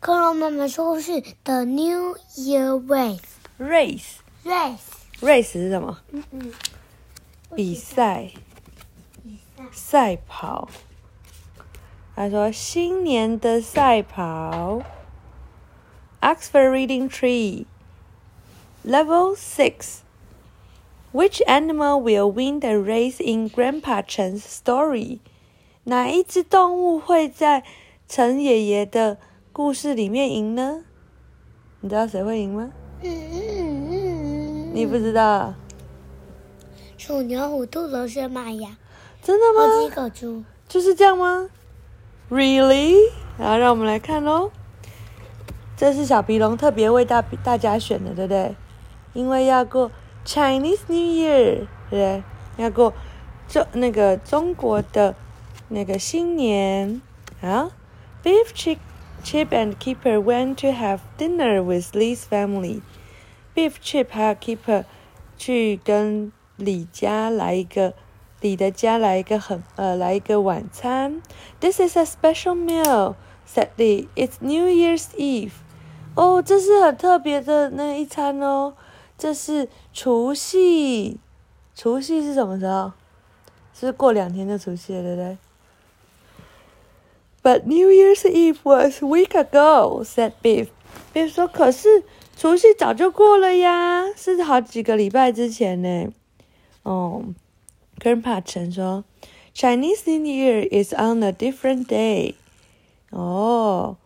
恐龙妈妈说是 The New Year Race race Race。race 是什么？嗯嗯，比赛。比赛。赛跑。他说：“新年的赛跑。” Oxford Reading Tree, Level Six. Which animal will win the race in Grandpa Chen's story? 哪一只动物会在陈爷爷的故事里面赢呢？你知道谁会赢吗？嗯嗯嗯。你不知道？鼠、牛、虎、兔、龙、蛇、马、羊，真的猴、鸡、吗？狗、猪。就是这样吗？Really？然后让我们来看喽。这是小皮龙特别为大大家选的，对不对？因为要过 Chinese New Year，对不对？要过中那个中国的那个新年啊。Beef Chip Chip and Keeper went to have dinner with Lee's family. Beef Chip 还有 Keeper 去跟李家来一个李的家来一个很呃来一个晚餐。This is a special meal, said Lee. It's New Year's Eve. 哦，这是很特别的那一餐哦，这是除夕。除夕是什么时候？是不是过两天就除夕了，对不对 ？But New Year's Eve was a week ago, said Beef. Beef 说：“可是除夕早就过了呀，是好几个礼拜之前呢。”哦，Grandpa 陈说：“Chinese New Year is on a different day。”哦，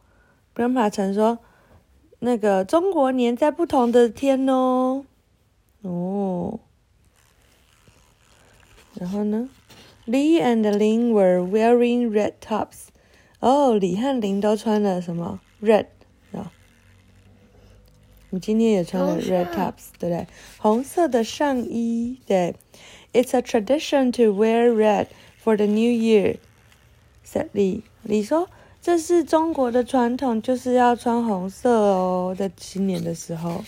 Grandpa 陈说：“那个中国年在不同的天哦。”哦，然后呢？Lee and Lin were wearing red tops。 哦，李和林都穿了什么？Red 啊。你今天也穿了红色 red tops，对不对？红色的上衣，对。It's a tradition to wear red for the new year," said Lee. 李说：“这是中国的传统，就是要穿红色哦，在新年的时候。”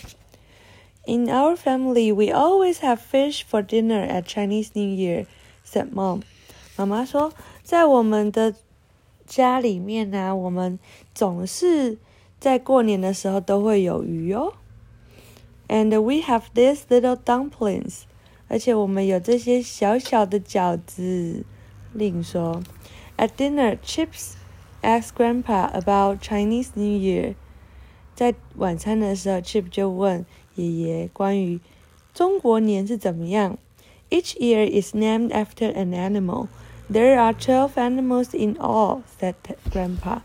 In our family, we always have fish for dinner at Chinese New Year," said Mom. 妈妈说，在我们的 家里面呢、我们总是在过年的时候都会有鱼哦。And we have these little dumplings. 而且我们有这些小小的饺子。令说，At dinner, Chips asked Grandpa about Chinese New Year. 在晚餐的时候，Chip 就问爷爷关于中国年是怎么样。Each year is named after an animal. There are twelve animals in all," said Grandpa.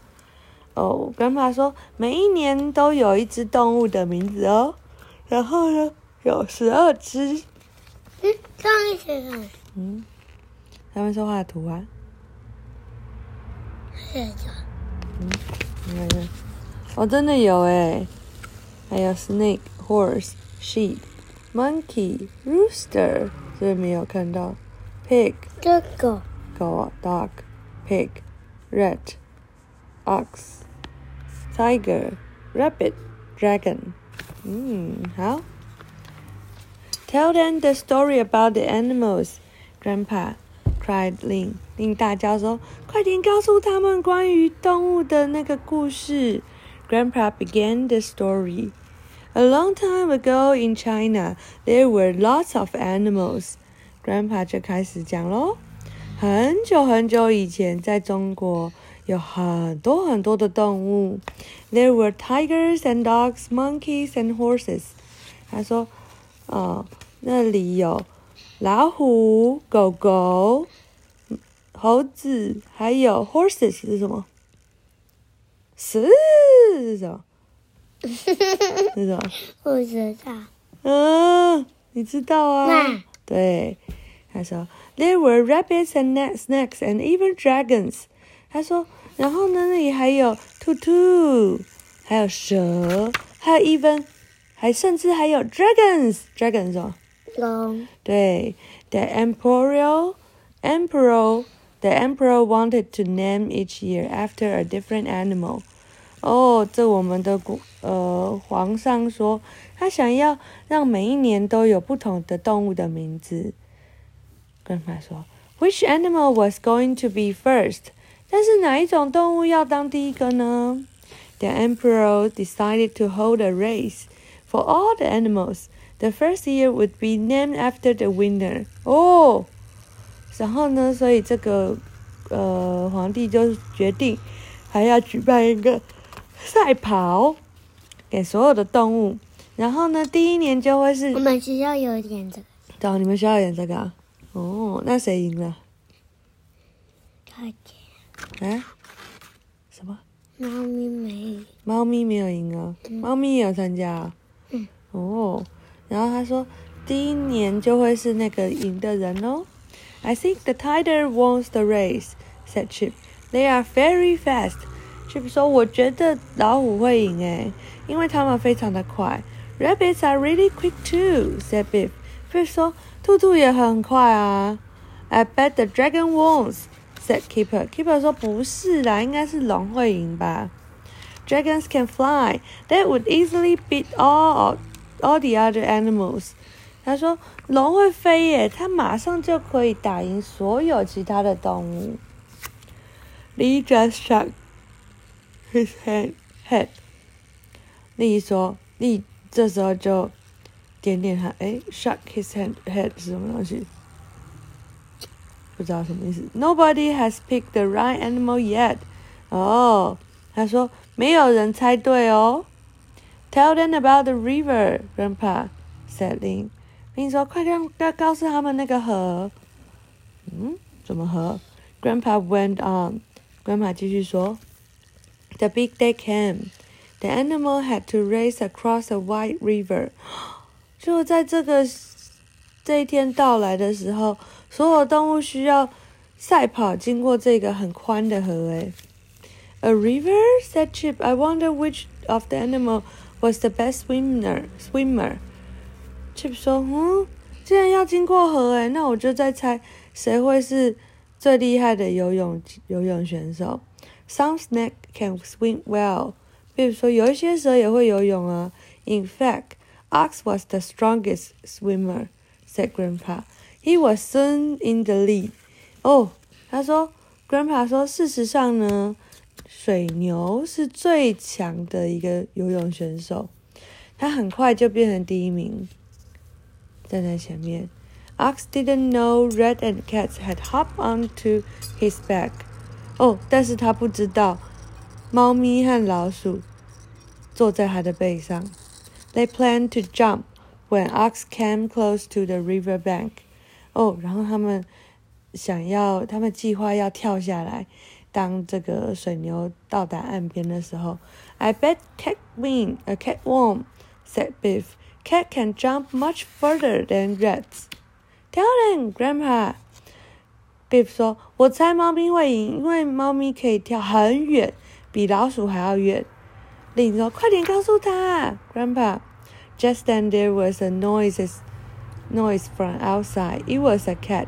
哦，Grandpa 说每一年都有一只动物的名字哦。然后呢，有十二只。嗯，上嗯，他们说画的图啊。是的。你看看，哦，真的有诶，还有 snake、horse、sheep、monkey、rooster，这没有看到，pig 这个 狗、dog、pig、rat、ox、tiger、rabbit、dragon。嗯，好。Tell them the story about the animals, Grandpa cried Lin. 令大叫说：“快点告诉他们关于动物的那个故事。” Grandpa began the story. A long time ago in China, there were lots of animals. Grandpa 就开始讲喽。 很久很久以前，在中国有很多很多的动物。There were tigers and dogs, monkeys and horses. 他说，哦，那里有老虎、狗狗、猴子，还有 horses 是什么？是 是什么？是什么？不知道。嗯，你知道啊？对，他说 There were rabbits and na- snakes and even dragons。他说，然后呢，那里还有兔兔，还有蛇，还有 even，还甚至还有 dragons。dragon 是什么？龙对，the emperor emperor the emperor wanted to name each year after a different animal。哦，这我们的国呃皇上说，他想要让每一年都有不同的动物的名字。 跟他说，Which animal was going to be first？但是哪一种动物要当第一个呢 the emperor decided to hold a race for all the animals. The first year would be named after the winner. 哦，然后呢，所以这个呃皇帝就决定还要举办一个赛跑给所有的动物。然后呢，第一年就会是我们学校有演这个，哦，你们学校演这个啊？ 哦，那谁赢了？快点，啊？什么？猫咪没，猫咪没有赢哦，猫咪也有参加啊、嗯哦，然后他说第一年就会是那个赢的人哦。I think the tiger wants the race," said Chip. "They are very fast." Chip 说：“我觉得老虎会赢诶，因为它们非常的快。Rabbits are really quick too," said Biff. Biff 说：“兔兔也很快啊。I bet the dragon wins," said Keeper. Keeper 说：“不是啦，应该是龙会赢吧。” Dragons can fly. That would easily beat all all the other animals. 他说龙会飞耶，它马上就可以打赢所有其他的动物。Lee just shook his head. head. 丽说，丽这时候就点点他，诶 s h u k his head head 是什么东西？不知道什么意思。Nobody has picked the right animal yet. 哦，他说没有人猜对哦。Tell them about the river, Grandpa said Lin. 林说：“快点，要告诉他们那个河。”嗯，怎么河？Grandpa went on. Grandpa 继续说：“The big day came. The animal had to race across a wide river. 就在这个这一天到来的时候，所有动物需要赛跑经过这个很宽的河。诶 A river? said Chip. I wonder which of the animal was the best swimmer. Swimmer. Chip 说：“嗯，既然要经过河，诶，那我就在猜谁会是最厉害的游泳游泳选手。Some snake can swim well. 比如说，有一些蛇也会游泳啊。In fact, Ox was the strongest swimmer," said Grandpa. He was soon in the lead. 哦，他说，Grandpa 说，事实上呢，水牛是最强的一个游泳选手，他很快就变成第一名，站在前面。Ox didn't know Red and Cat had hopped onto his back. 哦，但是他不知道，猫咪和老鼠坐在他的背上。 They planned to jump when Ox came close to the river bank. 哦，然后他们想要，他们计划要跳下来，当这个水牛到达岸边的时候。I bet cat win, a cat won, said Biff. Cat can jump much further than rats. Tell them, Grandpa. Biff 说：“我猜猫咪会赢，因为猫咪可以跳很远，比老鼠还要远。” 你说：“快点告诉他，Grandpa。” Just then there was a noise, noise from outside. It was a cat.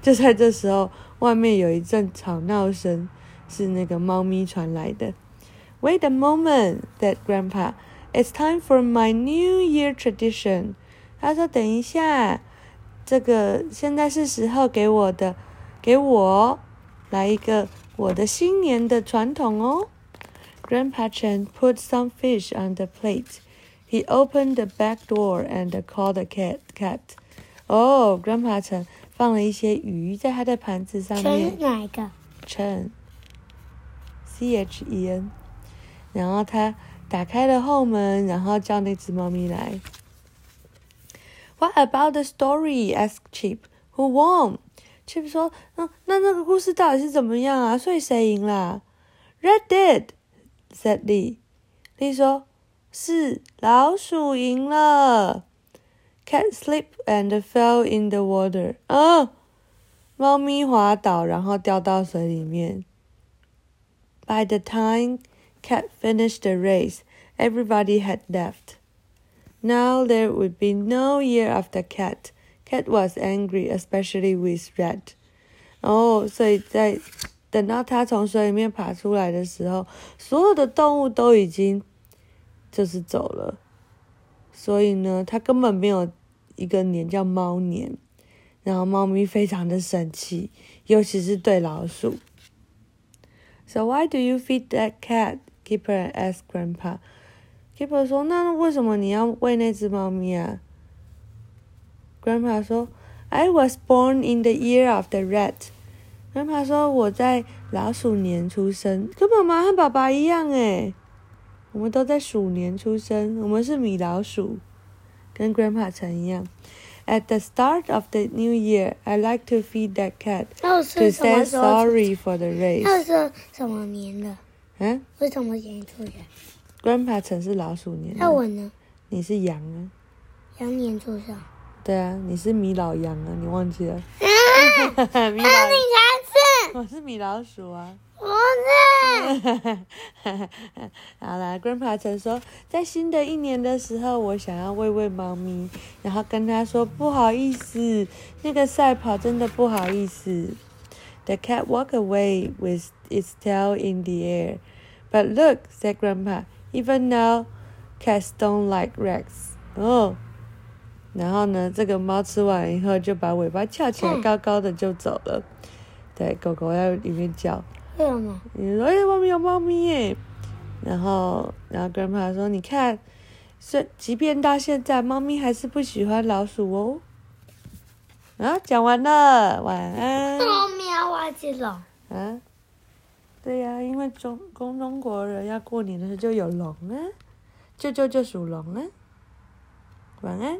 就在这时候，外面有一阵吵闹声，是那个猫咪传来的。Wait a moment, said Grandpa. It's time for my New Year tradition. 他说：“等一下，这个现在是时候给我的，给我来一个我的新年的传统哦。” Grandpa Chen put some fish on the plate. He opened the back door and called the cat. Cat. 哦、oh,，Grandpa Chen 放了一些鱼在他的盘子上面。哪一个？ Chen。C H E N。然后他打开了后门，然后叫那只猫咪来。What about the story? asked Chip. Who won? Chip 说：“嗯，那那个故事到底是怎么样啊？所以谁赢啦？”Red did, said Lee. Lee 说：“是老鼠赢了。” Cat slipped and fell in the water. 啊，猫咪滑倒，然后掉到水里面。By the time Cat finished the race, everybody had left. Now there would be no year after Cat. Cat was angry, especially with Red. 哦，所以在 等到他从水里面爬出来的时候，所有的动物都已经就是走了，所以呢，他根本没有一个年叫猫年。然后猫咪非常的生气，尤其是对老鼠。So why do you feed that cat? Keeper asked Grandpa. Keeper 说：“那为什么你要喂那只猫咪啊？”Grandpa 说：“I was born in the year of the rat.” Grandpa 说：“我在老鼠年出生，跟妈妈和爸爸一样诶，我们都在鼠年出生，我们是米老鼠，跟 Grandpa 成一样。” At the start of the new year, I like to feed that cat 那 to 是什么 say？sorry for the race. 是什么年的？嗯为什么年出生？，Grandpa 曾是老鼠年，那我呢？你是羊啊？羊年出生。对啊，你是米老羊啊，你忘记了？米那老你，才是，我是米老鼠啊。不是。好啦，Grandpa 曾说，在新的一年的时候，我想要喂喂猫咪，然后跟他说不好意思，那个赛跑真的不好意思。The cat walked away with its tail in the air. But look, said Grandpa, even now, cats don't like rats. 哦，然后呢，这个猫吃完以后就把尾巴翘起来，嗯高高的就走了。对，狗狗在里面叫。为什么？你说：“哎、外面有猫咪耶！”然后，然后 grandpa 说：“你看，是即便到现在，猫咪还是不喜欢老鼠哦。”啊，讲完了，晚安。猫咪挖去了。啊，对呀、因为中中中国人要过年的时候就有龙啊，舅舅就属龙啊。晚安。